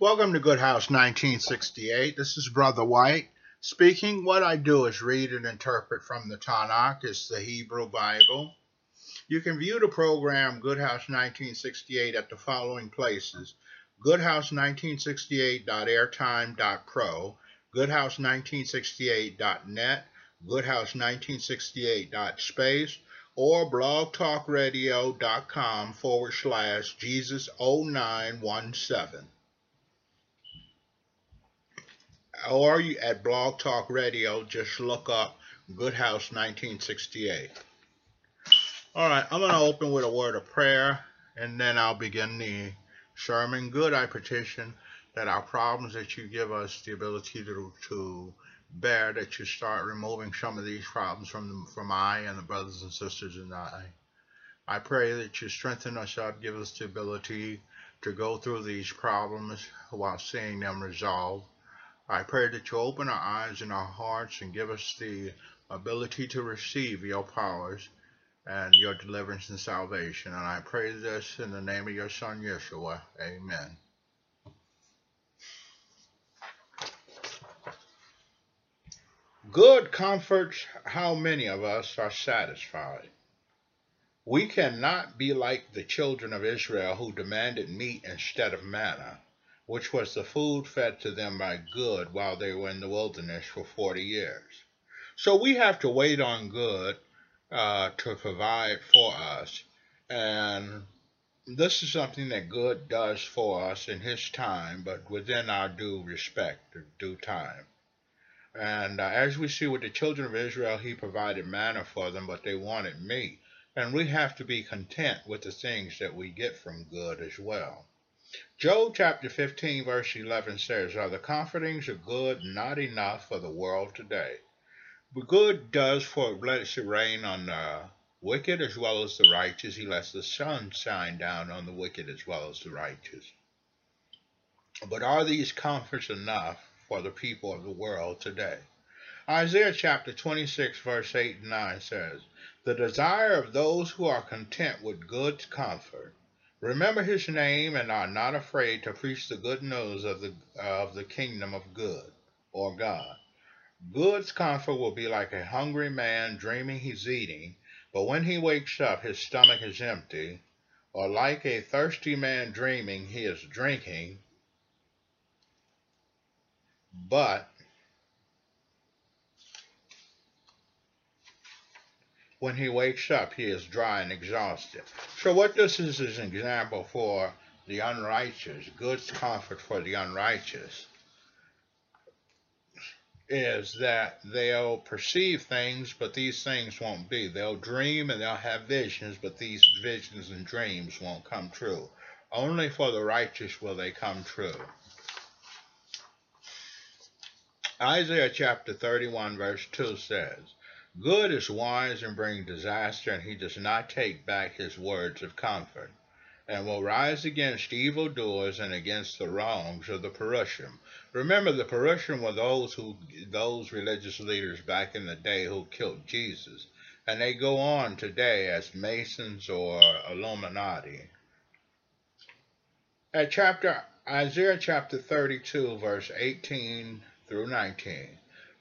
Welcome to Good House 1968. This is Brother White speaking. What I do is read and interpret from the Tanakh, it's the Hebrew Bible. You can view the program Good House 1968 at the following places goodhouse1968.airtime.pro, goodhouse1968.net, goodhouse1968.space, or blogtalkradio.com forward slash Jesus0917 or you, at Blog Talk Radio, just look up Good House 1968. All right, I'm going to open with a word of prayer, and then I'll begin the sermon. Good, I petition that our problems that you give us the ability to, to bear, that you start removing some of these problems from from I and the brothers and sisters and I. I pray that you strengthen us up, give us the ability to go through these problems while seeing them resolved. I pray that you open our eyes and our hearts and give us the ability to receive your powers and your deliverance and salvation. And I pray this in the name of your Son, Yeshua. Amen. Good comforts how many of us are satisfied. We cannot be like the children of Israel who demanded meat instead of manna which was the food fed to them by good while they were in the wilderness for 40 years. So we have to wait on good uh, to provide for us. And this is something that good does for us in his time, but within our due respect, due time. And uh, as we see with the children of Israel, he provided manna for them, but they wanted meat. And we have to be content with the things that we get from good as well. Job chapter 15, verse 11 says, Are the comfortings of good not enough for the world today? But good does for it lets it rain on the wicked as well as the righteous. He lets the sun shine down on the wicked as well as the righteous. But are these comforts enough for the people of the world today? Isaiah chapter 26, verse 8 and 9 says, The desire of those who are content with good comfort Remember his name and are not afraid to preach the good news of the of the kingdom of good or God. Good's comfort will be like a hungry man dreaming he's eating, but when he wakes up his stomach is empty, or like a thirsty man dreaming he is drinking, but when he wakes up, he is dry and exhausted. So, what this is is an example for the unrighteous, good comfort for the unrighteous, is that they'll perceive things, but these things won't be. They'll dream and they'll have visions, but these visions and dreams won't come true. Only for the righteous will they come true. Isaiah chapter 31, verse 2 says, Good is wise and bring disaster, and he does not take back his words of comfort, and will rise against evildoers and against the wrongs of the Perushim. Remember, the Perushim were those who, those religious leaders back in the day who killed Jesus, and they go on today as Masons or Illuminati. At chapter Isaiah chapter 32, verse 18 through 19.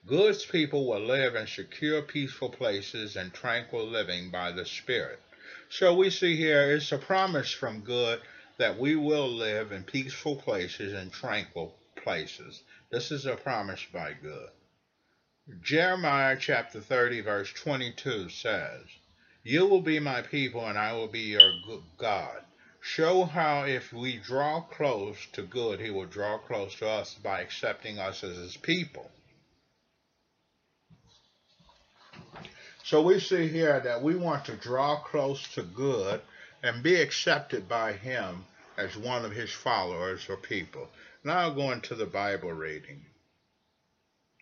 Good people will live in secure, peaceful places and tranquil living by the Spirit. So we see here it's a promise from good that we will live in peaceful places and tranquil places. This is a promise by good. Jeremiah chapter 30, verse 22 says, You will be my people, and I will be your God. Show how if we draw close to good, he will draw close to us by accepting us as his people. So we see here that we want to draw close to good and be accepted by him as one of his followers or people. Now going to the Bible reading.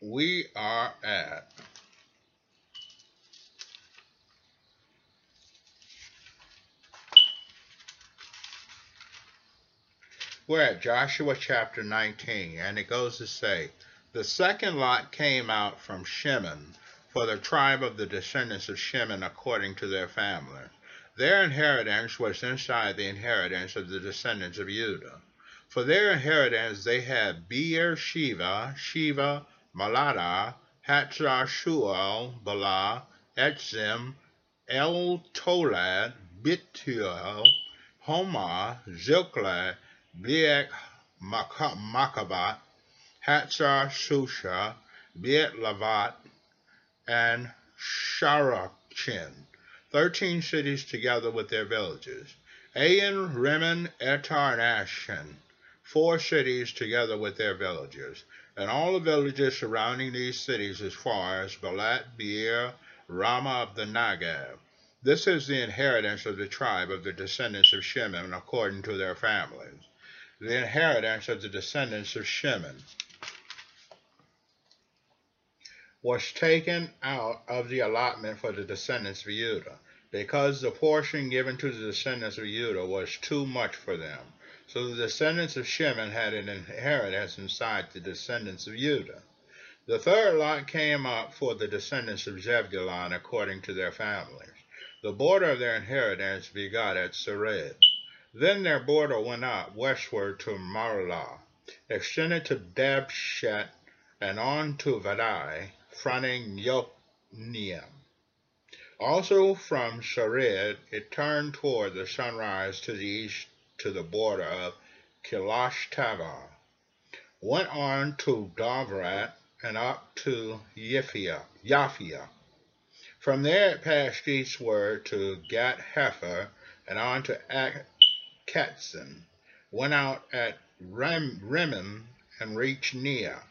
We are at We're at Joshua chapter 19, and it goes to say, The second lot came out from Shimon, for the tribe of the descendants of Shimon according to their family. Their inheritance was inside the inheritance of the descendants of Judah. For their inheritance they had Beer-sheva, Sheva, Malada, Hatzar Shual, Bala, Etzim, El Tolad, Bituel, Homa, Zilkla, Beek Makabat, Hatzar Shusha, Beet Lavat, and Sharachin, thirteen cities together with their villages. Ain, Rimmon, Etar, and Ashan, four cities together with their villages, and all the villages surrounding these cities as far as Balat, Beer, Ramah of the Nagab. This is the inheritance of the tribe of the descendants of Shimon according to their families. The inheritance of the descendants of Shimon was taken out of the allotment for the descendants of Judah because the portion given to the descendants of Judah was too much for them. So the descendants of Shimon had an inheritance inside the descendants of Judah. The third lot came up for the descendants of Zebulun according to their families. The border of their inheritance begot at Sered. Then their border went up westward to Marlah, extended to Dabshet, and on to Vadai, Yokneam. Also from Sharid it turned toward the sunrise to the east to the border of Kilash Tavar, went on to Davrat and up to Yafia. Yafia. From there it passed eastward to Gat Hefer and on to Katzin, went out at Rimmon and reached Nia.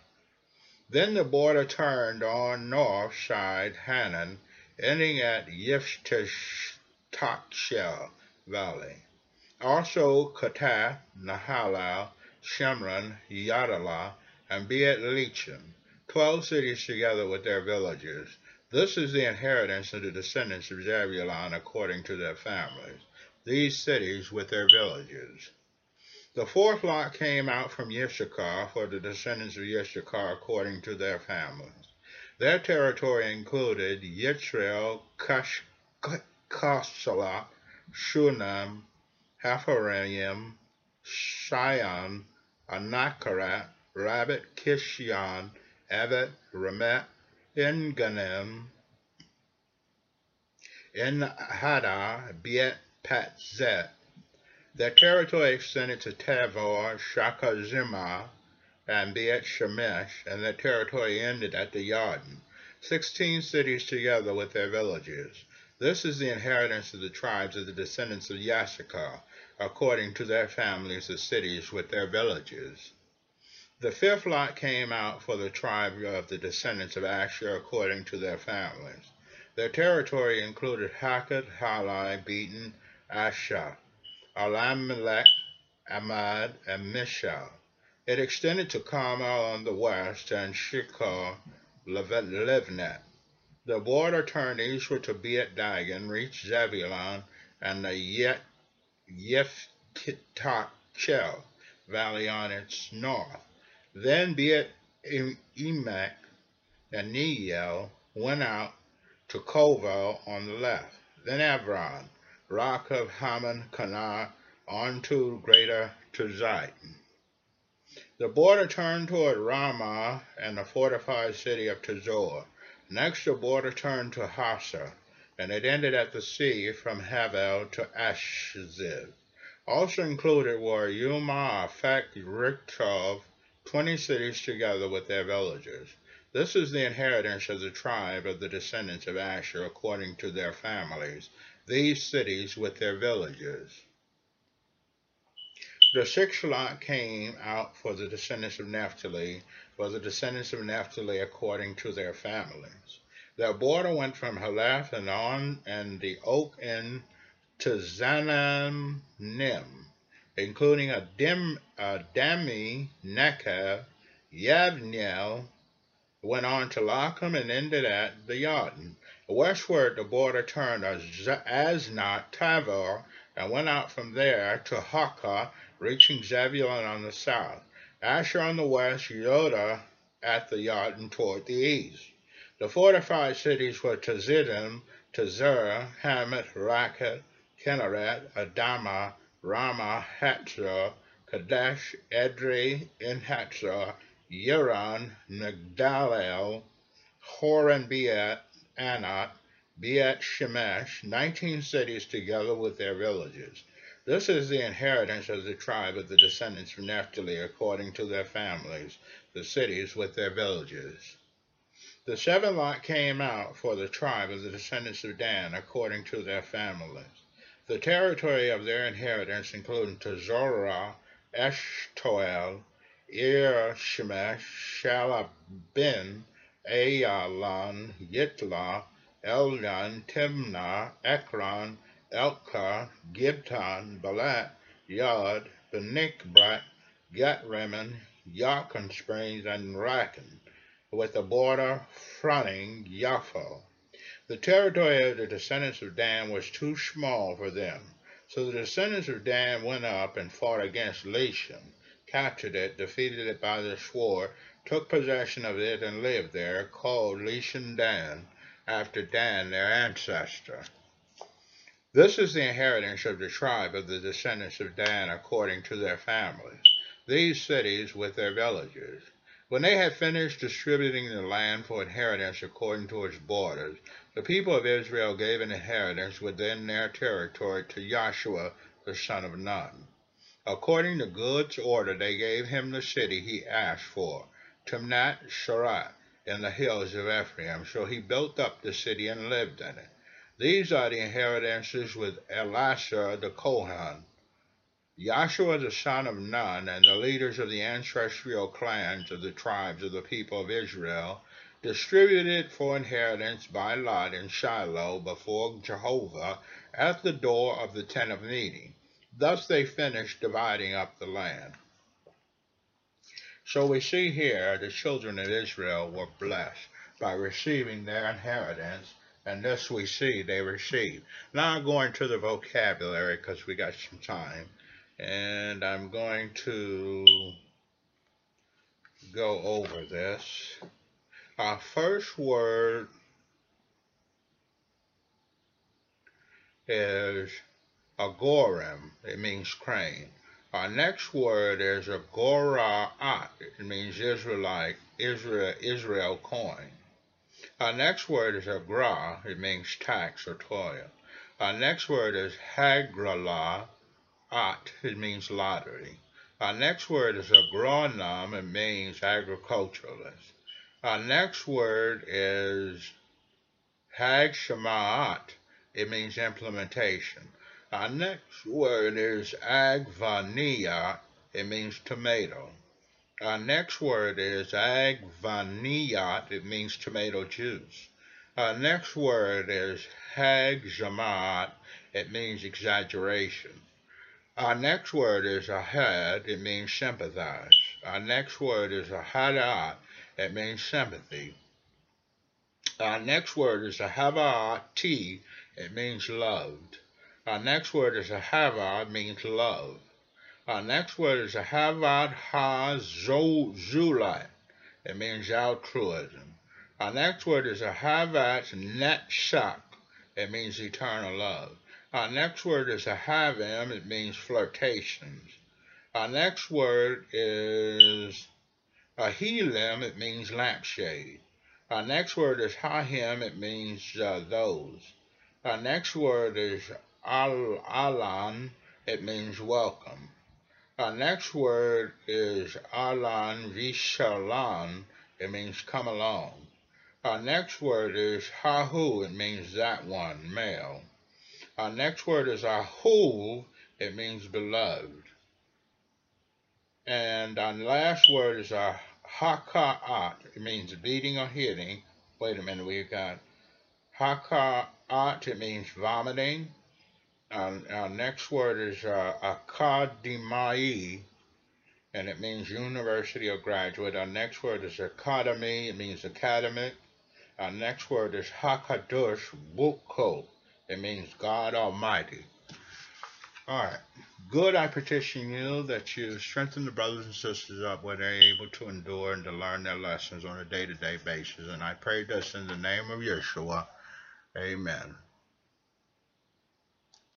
Then the border turned on north side Hanan ending at Yiftishtakshel Valley. Also Katah, Nahalal, Shemron, Yadalah, and Beet Lechem, twelve cities together with their villages. This is the inheritance of the descendants of Zebulun according to their families, these cities with their villages. The fourth lot came out from Yishakar for the descendants of Yishakar according to their families. Their territory included Yisrael, Kasala, Shunam, Hapharaim, Shion, Anakarat, Rabbit, Kishion, Evet, Ramet, Enganim, Enhada, Biet, Patzet. Their territory extended to Tavor, Shakazimah, and Beit Shemesh, and their territory ended at the Yarden, sixteen cities together with their villages. This is the inheritance of the tribes of the descendants of Yashakar, according to their families of cities with their villages. The fifth lot came out for the tribe of the descendants of Asher according to their families. Their territory included Hakat, Halai, Beaton, Asher, Alamelech, Amad, and Mishal. It extended to Carmel on the west and Shikar Livnet. The border turned eastward to Beet Dagan, reached Zebulun and the Yet Yefkitachel valley on its north. Then Beet Emek and Neiel went out to Koval on the left. Then Avron, rock of Haman Kanar, on to greater Tuzite. The border turned toward Ramah and the fortified city of Tazor. Next the border turned to Hasa, and it ended at the sea from Havel to Ashziv. Also included were Yuma, Afek, Richtov, twenty cities together with their villages. This is the inheritance of the tribe of the descendants of Asher according to their families, these cities with their villages. The sixth lot came out for the descendants of Naphtali, for the descendants of Naphtali according to their families. Their border went from Haleph and on, and the oak end to Zananim, including a, dim, a Dami, Nekev, Yavniel, went on to Lacham and ended at the Yarden. Westward, the border turned as Asnat Tavor and went out from there to Hakah reaching Zebulun on the south, Asher on the west, Yoda at the Yarden toward the east. The fortified cities were Tazidim, Tazur, Hamath, Rakat, Kinneret, Adama, Rama, Hatzor, Kadesh, Edrei, Enhatzor, Yeran, Migdalel, Horan Beat, Anat, Beat Shemesh, 19 cities together with their villages. This is the inheritance of the tribe of the descendants of Naphtali according to their families, the cities with their villages. The seven lot came out for the tribe of the descendants of Dan according to their families. The territory of their inheritance included Tazorah, Eshtoel, Ir Shemesh, Shalabin, Ayalon, Yitla, Elyon, Timnah, Ekron, Elkah, Gibton, Balat, Yod, Benikbrat, Gatremen, Yarkon Springs, and Rakan, with a border fronting Yaphah. The territory of the descendants of Dan was too small for them. So the descendants of Dan went up and fought against Leshem, captured it, defeated it by the sword, took possession of it, and lived there, called Leshem Dan, after Dan their ancestor. This is the inheritance of the tribe of the descendants of Dan according to their families, these cities with their villages. When they had finished distributing the land for inheritance according to its borders, the people of Israel gave an inheritance within their territory to Joshua the son of Nun. According to God's order, they gave him the city he asked for, Timnath Serah, in the hills of Ephraim. So he built up the city and lived in it. These are the inheritances with Elasah the Kohan. Joshua the son of Nun and the leaders of the ancestral clans of the tribes of the people of Israel distributed for inheritance by lot in Shiloh before Jehovah at the door of the tent of meeting. Thus they finished dividing up the land. So we see here the children of Israel were blessed by receiving their inheritance, and this we see they received. Now I'm going to the vocabulary because we got some time, and I'm going to go over this. Our first word is agorim. It means crane. Our next word is agora'at. It means Israelite, Israel, Israel coin. Our next word is agra. It means tax or toil. Our next word is hagrala. At. It means lottery. Our next word is agronom. It means agriculturalist. Our next word is hag shemaat. It means implementation. Our next word is agvania. It means tomato. Our next word is agvaniyat. It means tomato juice. Our next word is hagzamat. It means exaggeration. Our next word is ahad. It means sympathize. Our next word is ahadat. It means sympathy. Our next word is ahavati. It means loved. Our next word is a havad, means love. Our next word is a havad ha-zulat. It means altruism. Our next word is a havat netshak. It means eternal love. Our next word is a havim. It means flirtations. Our next word is a helim. It means lampshade. Our next word is hahim. It means uh, those. Our next word is al alan, it means welcome. Our next word is alan vishalan, it means come along. Our next word is hahu, it means that one, male. Our next word is ahu, it means beloved. And our last word is a haka'at, it means beating or hitting. Wait a minute, we've got haka'at, it means vomiting. Our, next word is uh, and it means university or graduate. Our next word is academy, it means academic. Our next word is hakadosh bukko, it means God Almighty. All right. Good, I petition you that you strengthen the brothers and sisters up where they're able to endure and to learn their lessons on a day to day basis. And I pray this in the name of Yeshua. Amen.